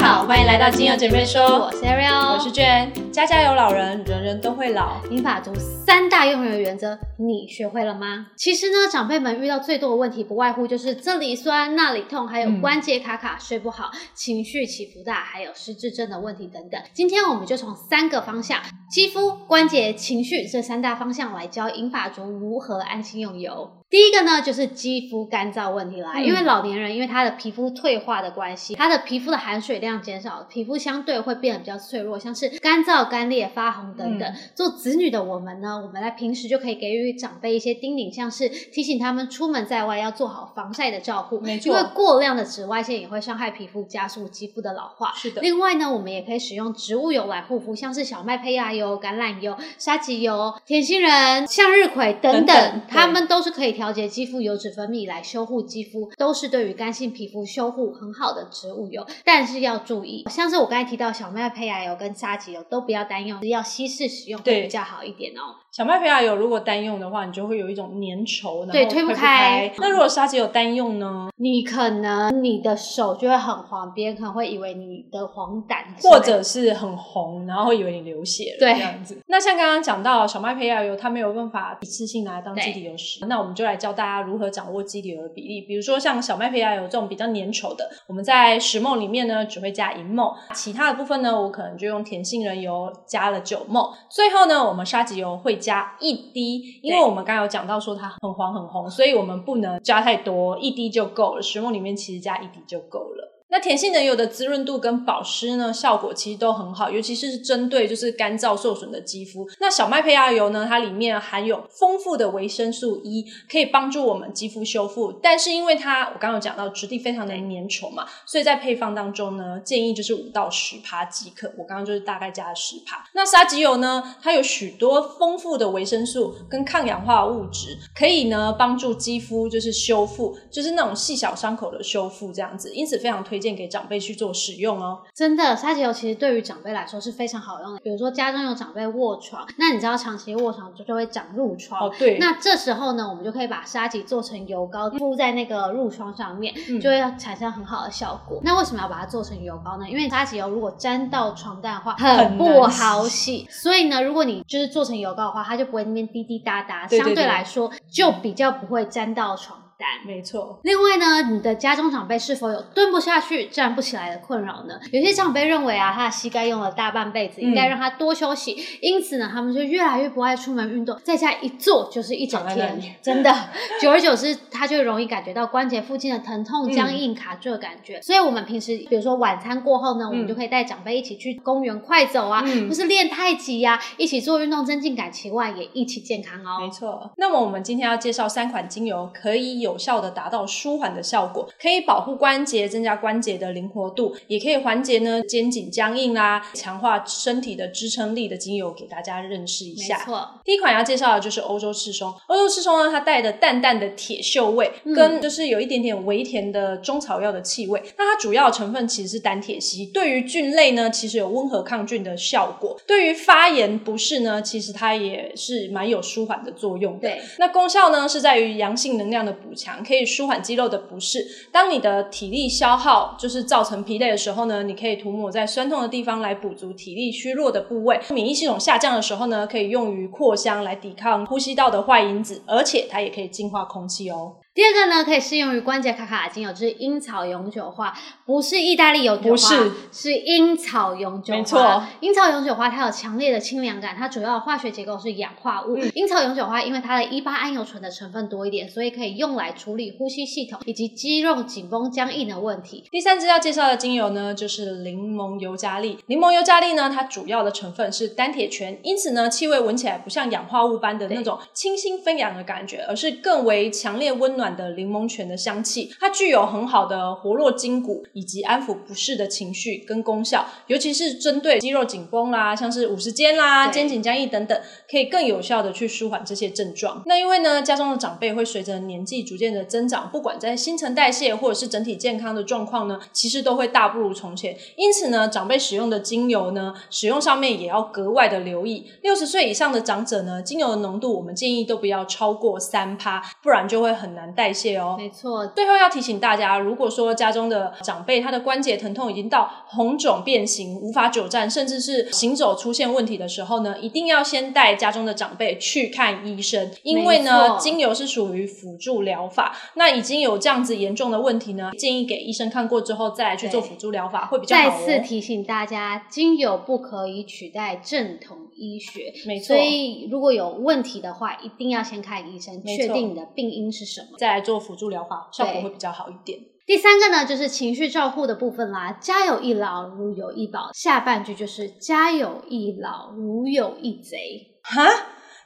好，欢迎来到金友姐妹说，我是 Ariel，我是娟。家家有老人，人人都会老。民法中三大用人原则，你学会了吗？其实呢，长辈们遇到最多的问题，不外乎就是这里酸那里痛，还有关节卡卡、睡不好、情绪起伏大，还有失智症的问题等等。今天我们就从三个方向——肌肤、关节、情绪这三大方向来教银发族如何安心用油。第一个呢，就是肌肤干燥问题啦。因为老年人因为他的皮肤退化的关系，他的皮肤的含水量减少，皮肤相对会变得比较脆弱，像是干燥、干裂、发红等等。做子女的我们呢，我们在平时就可以给予长辈一些叮咛，像是提醒他们出门在外要做好防晒的照顾，没错。因为过量的紫外线也会伤害皮肤，加速肌肤的老化。是的。另外呢，我们也可以使用植物油来护肤，像是小麦胚芽油、橄榄油、沙棘油、甜杏仁、向日葵等等，它们都是可以调节肌肤油。脂分泌来修护肌肤，都是对于干性皮肤修护很好的植物油，但是要注意，像是我刚才提到小麦胚芽油跟沙棘油都不要单用，要稀释使用会比较好一点哦。小麦胚芽油如果单用的话，你就会有一种粘稠，对，推不开。那如果沙棘油单用呢？你可能你的手就会很黄，别人可能会以为你的黄疸，或者是很红，然后会以为你流血了这样子。那像刚刚讲到小麦胚芽油，它没有办法一次性拿来当基底油使，那我们就来教大家如何掌握基底油的比例。比如说像小麦胚芽油这种比较粘稠的，我们在十梦里面呢只会加一梦，其他的部分呢我可能就用甜杏仁油加了九梦，最后呢我们沙棘油会加一滴，因为我们刚刚有讲到说它很黄很红，所以我们不能加太多，一滴就够了。石墨里面其实加一滴就够了。那甜杏仁油的滋润度跟保湿呢，效果其实都很好，尤其是针对就是干燥受损的肌肤。那小麦胚芽油呢，它里面含有丰富的维生素 E，可以帮助我们肌肤修复。但是因为它我刚刚有讲到质地非常的粘稠嘛，所以在配方当中呢，建议就是五到十帕即可。我刚刚就是大概加了十帕。那沙棘油呢，它有许多丰富的维生素跟抗氧化物质，可以呢帮助肌肤就是修复，就是那种细小伤口的修复这样子。因此非常推。推荐给长辈去做使用哦。真的，沙棘油其实对于长辈来说是非常好用的。比如说家中有长辈卧床，那你知道长期卧床就就会长褥疮哦。对。那这时候呢，我们就可以把沙棘做成油膏，敷在那个褥疮上面，就会产生很好的效果。那为什么要把它做成油膏呢？因为沙棘油如果沾到床单的话，很不好洗。所以呢，如果你就是做成油膏的话，它就不会那边滴滴答答，相对来说就比较不会沾到床。没错。另外呢，你的家中长辈是否有蹲不下去、站不起来的困扰呢？有些长辈认为啊，他的膝盖用了大半辈子，应该让他多休息，因此呢，他们就越来越不爱出门运动，在家一坐就是一整天。真的，久而久之，他就容易感觉到关节附近的疼痛、僵硬、卡住的感觉。所以，我们平时比如说晚餐过后呢，我们就可以带长辈一起去公园快走啊，或是练太极呀，一起做运动增进感情外，也一起健康哦。没错。那么，我们今天要介绍三款精油，可以有。有效的达到舒缓的效果，可以保护关节，增加关节的灵活度，也可以缓解呢肩颈僵硬啦，强化身体的支撑力的精油，给大家认识一下。没错，第一款要介绍的就是欧洲赤松。欧洲赤松呢，它带着淡淡的铁锈味，跟就是有一点点微甜的中草药的气味。那它主要成分其实是单铁烯，对于菌类呢，其实有温和抗菌的效果。对于发炎不适呢，其实它也是蛮有舒缓的作用。对，那功效呢是在于阳性能量的补。强可以舒缓肌肉的不适。当你的体力消耗就是造成疲累的时候呢，你可以涂抹在酸痛的地方来补足体力虚弱的部位。免疫系统下降的时候呢，可以用于扩香来抵抗呼吸道的坏因子，而且它也可以净化空气哦。第二个呢，可以适用于关节卡卡的精油，就是樱草永久花，不是意大利永久花，是是樱草永久花。没错，樱草永久花它有强烈的清凉感，它主要的化学结构是氧化物。樱草永久花因为它的一八胺油醇的成分多一点，所以可以用来处理呼吸系统以及肌肉紧绷僵硬的问题。第三支要介绍的精油呢，就是柠檬尤加利。柠檬尤加利呢，它主要的成分是单铁醛，因此呢，气味闻起来不像氧化物般的那种清新飞扬的感觉，而是更为强烈温暖。的柠檬泉的香气，它具有很好的活络筋骨以及安抚不适的情绪跟功效，尤其是针对肌肉紧绷啦，像是五十肩啦、肩颈僵硬等等，可以更有效的去舒缓这些症状。那因为呢，家中的长辈会随着年纪逐渐的增长，不管在新陈代谢或者是整体健康的状况呢，其实都会大不如从前。因此呢，长辈使用的精油呢，使用上面也要格外的留意。六十岁以上的长者呢，精油的浓度我们建议都不要超过三趴，不然就会很难。难代谢哦。没错。最后要提醒大家，如果说家中的长辈他的关节疼痛已经到红肿变形、无法久站，甚至是行走出现问题的时候呢，一定要先带家中的长辈去看医生，因为呢，精油是属于辅助疗法。那已经有这样子严重的问题呢，建议给医生看过之后再来去做辅助疗法会比较好。再次提醒大家，精油不可以取代正统医学，没错。所以如果有问题的话，一定要先看医生，确定你的病因是什么，再来做辅助疗法，效果会比较好一点。第三个呢，就是情绪照护的部分啦。家有一老，如有一宝。下半句就是家有一老，如有一贼。哈，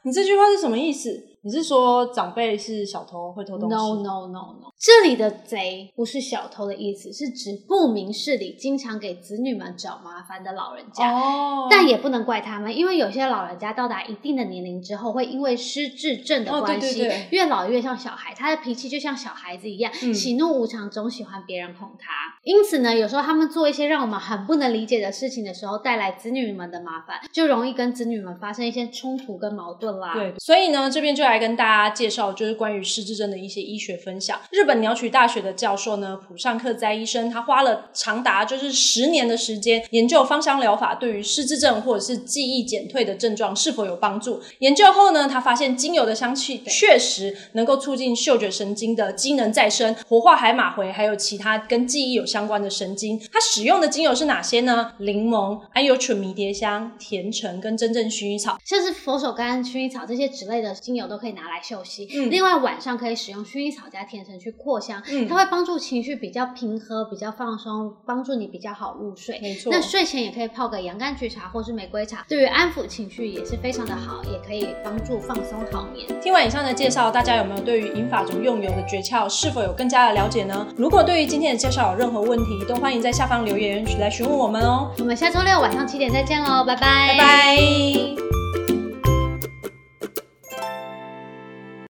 你这句话是什么意思？你是说长辈是小偷会偷东西？No no no no，这里的贼不是小偷的意思，是指不明事理、经常给子女们找麻烦的老人家。哦，但也不能怪他们，因为有些老人家到达一定的年龄之后，会因为失智症的关系，越老越像小孩，他的脾气就像小孩子一样，喜怒无常，总喜欢别人哄他。因此呢，有时候他们做一些让我们很不能理解的事情的时候，带来子女们的麻烦，就容易跟子女们发生一些冲突跟矛盾啦。对，所以呢，这边就来。来跟大家介绍，就是关于失智症的一些医学分享。日本鸟取大学的教授呢，浦上克哉医生，他花了长达就是十年的时间研究芳香疗法对于失智症或者是记忆减退的症状是否有帮助。研究后呢，他发现精油的香气确实能够促进嗅觉神经的机能再生，活化海马回，还有其他跟记忆有相关的神经。他使用的精油是哪些呢？柠檬、安有醇迷迭香、甜橙跟真正薰衣草，像是佛手柑、薰衣草这些之类的精油都。可以拿来休息。另外晚上可以使用薰衣草加甜橙去扩香，它会帮助情绪比较平和、比较放松，帮助你比较好入睡。没错，那睡前也可以泡个洋甘菊茶或是玫瑰茶，对于安抚情绪也是非常的好，也可以帮助放松好眠。听完以上的介绍，大家有没有对于银发族用油的诀窍是否有更加的了解呢？如果对于今天的介绍有任何问题，都欢迎在下方留言来询问我们哦。我们下周六晚上七点再见喽，拜拜，拜拜。